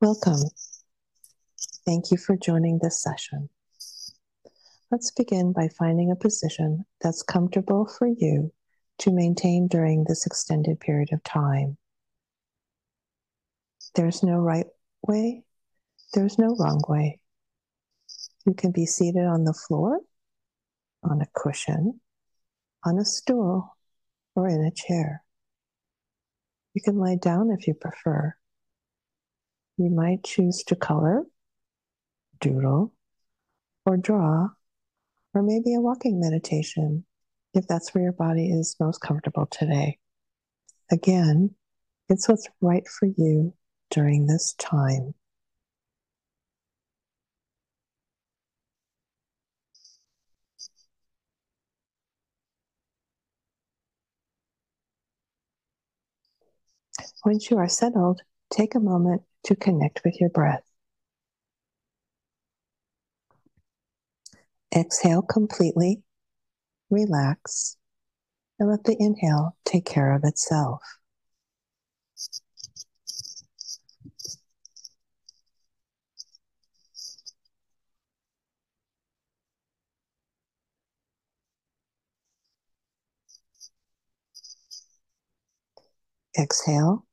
Welcome. Thank you for joining this session. Let's begin by finding a position that's comfortable for you to maintain during this extended period of time. There's no right way, there's no wrong way. You can be seated on the floor, on a cushion, on a stool, or in a chair. You can lie down if you prefer. You might choose to color, doodle, or draw, or maybe a walking meditation if that's where your body is most comfortable today. Again, it's what's right for you during this time. Once you are settled, take a moment to connect with your breath. Exhale completely, relax, and let the inhale take care of itself. Exhale,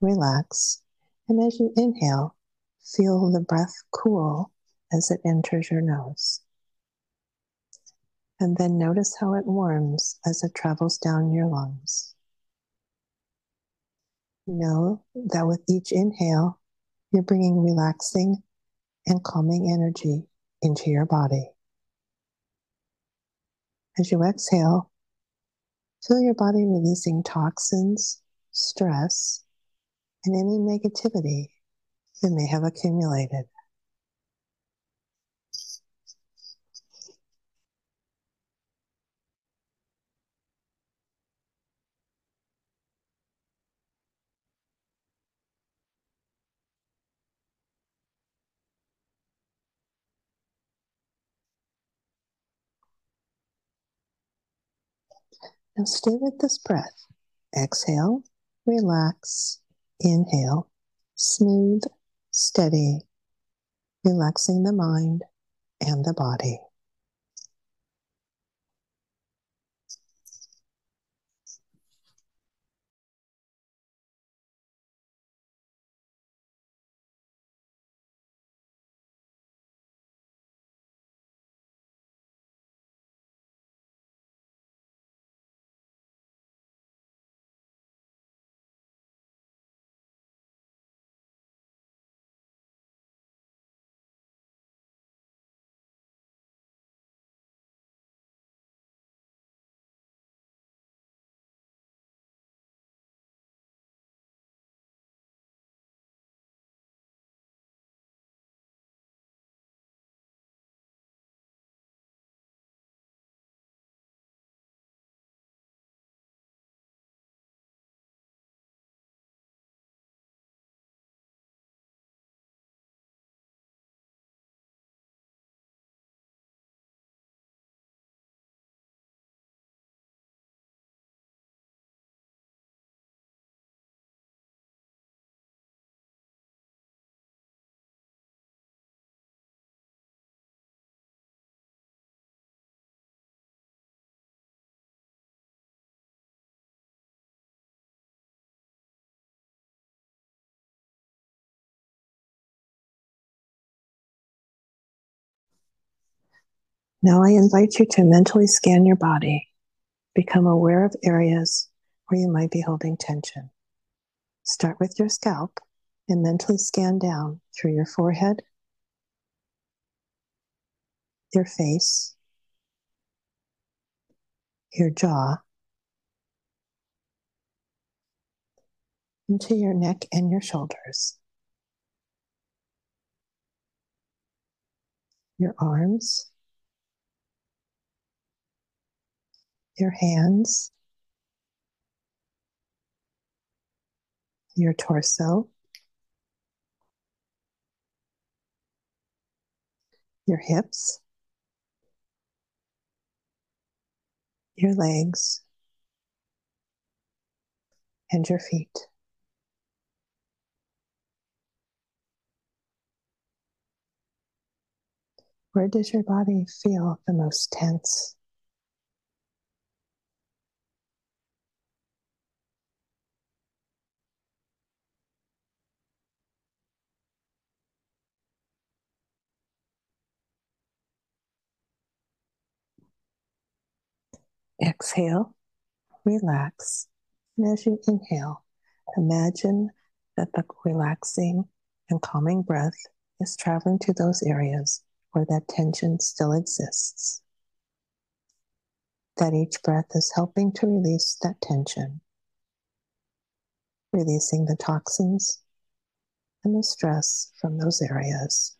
relax, and as you inhale, feel the breath cool as it enters your nose. And then notice how it warms as it travels down your lungs. Know that with each inhale, you're bringing relaxing and calming energy into your body. As you exhale, feel your body releasing toxins, stress, and any negativity that may have accumulated. Now stay with this breath. Exhale, relax, inhale, smooth, steady, relaxing the mind and the body. Now I invite you to mentally scan your body. Become aware of areas where you might be holding tension. Start with your scalp and mentally scan down through your forehead, your face, your jaw, into your neck and your shoulders, your arms, your hands, your torso, your hips, your legs, and your feet. Where does your body feel the most tense? Exhale, relax. And as you inhale, imagine that the relaxing and calming breath is traveling to those areas where that tension still exists. That each breath is helping to release that tension, releasing the toxins and the stress from those areas.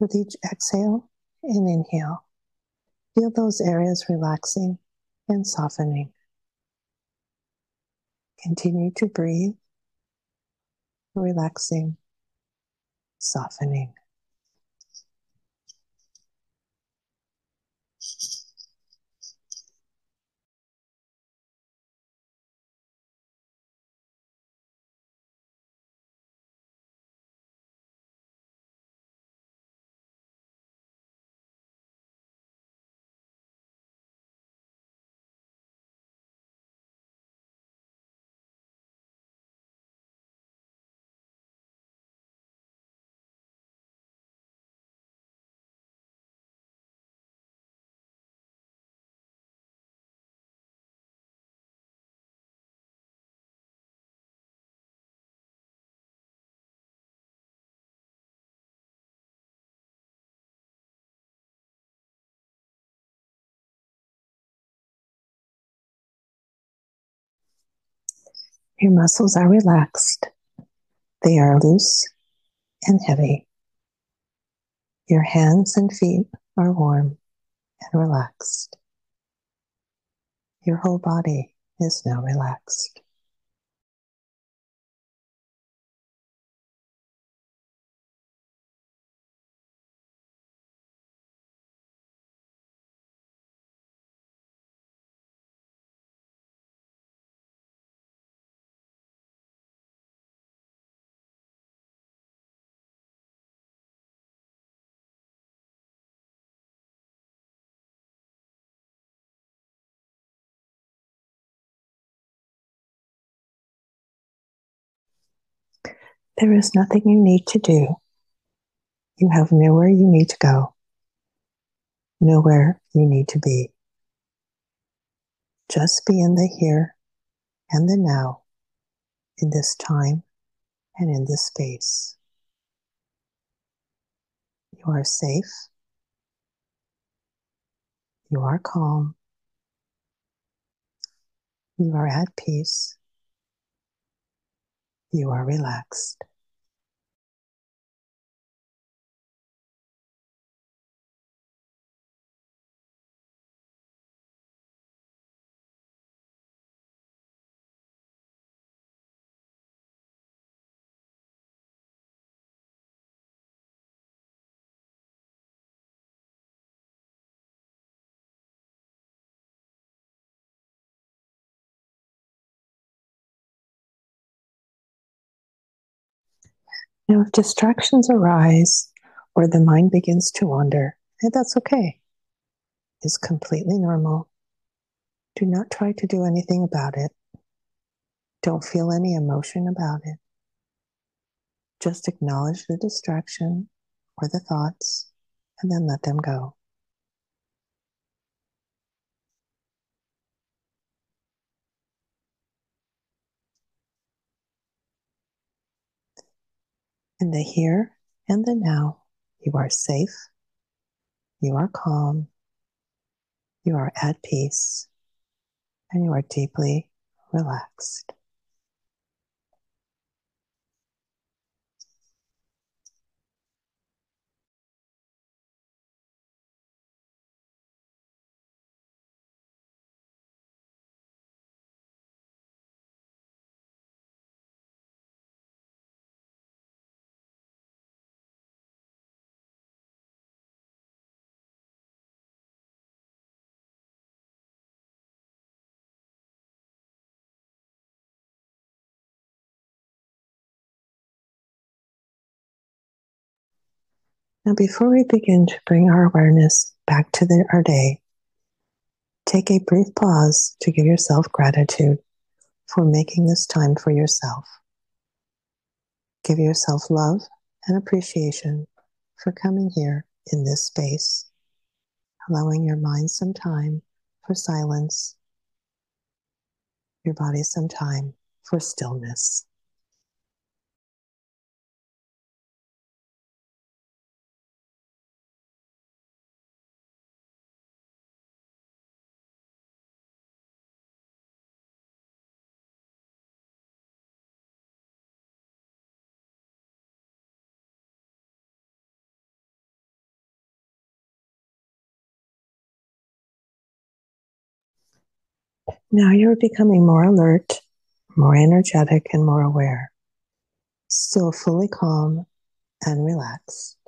With each exhale and inhale, feel those areas relaxing and softening. Continue to breathe, relaxing, softening. Your muscles are relaxed. They are loose and heavy. Your hands and feet are warm and relaxed. Your whole body is now relaxed. There is nothing you need to do. You have nowhere you need to go, nowhere you need to be. Just be in the here and the now, in this time and in this space. You are safe. You are calm. You are at peace. You are relaxed. Now, if distractions arise or the mind begins to wander, that's okay. It's completely normal. Do not try to do anything about it. Don't feel any emotion about it. Just acknowledge the distraction or the thoughts and then let them go. In the here and the now, you are safe, you are calm, you are at peace, and you are deeply relaxed. Now, before we begin to bring our awareness back to the, our day, take a brief pause to give yourself gratitude for making this time for yourself. Give yourself love and appreciation for coming here in this space, allowing your mind some time for silence, your body some time for stillness. Now you're becoming more alert, more energetic, and more aware. Still fully calm and relaxed.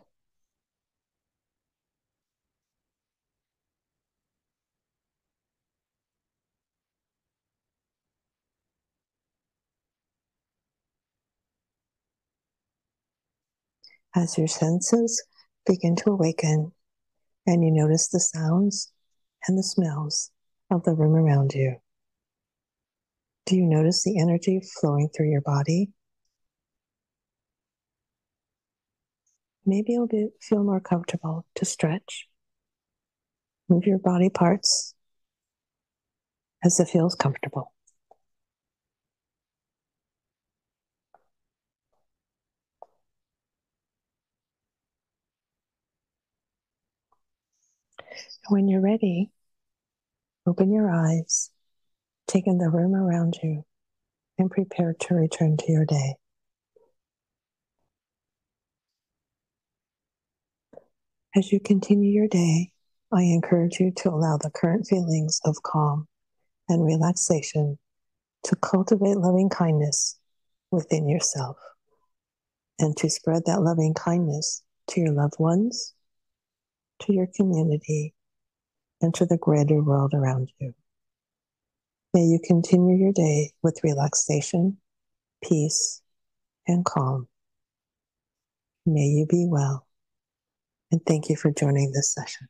As your senses begin to awaken and you notice the sounds and the smells of the room around you. Do you notice the energy flowing through your body? Maybe you'll be, feel more comfortable to stretch. Move your body parts as it feels comfortable. When you're ready, open your eyes take in the room around you, and prepare to return to your day. As you continue your day, I encourage you to allow the current feelings of calm and relaxation to cultivate loving kindness within yourself and to spread that loving kindness to your loved ones, to your community, and to the greater world around you. May you continue your day with relaxation, peace, and calm. May you be well. And thank you for joining this session.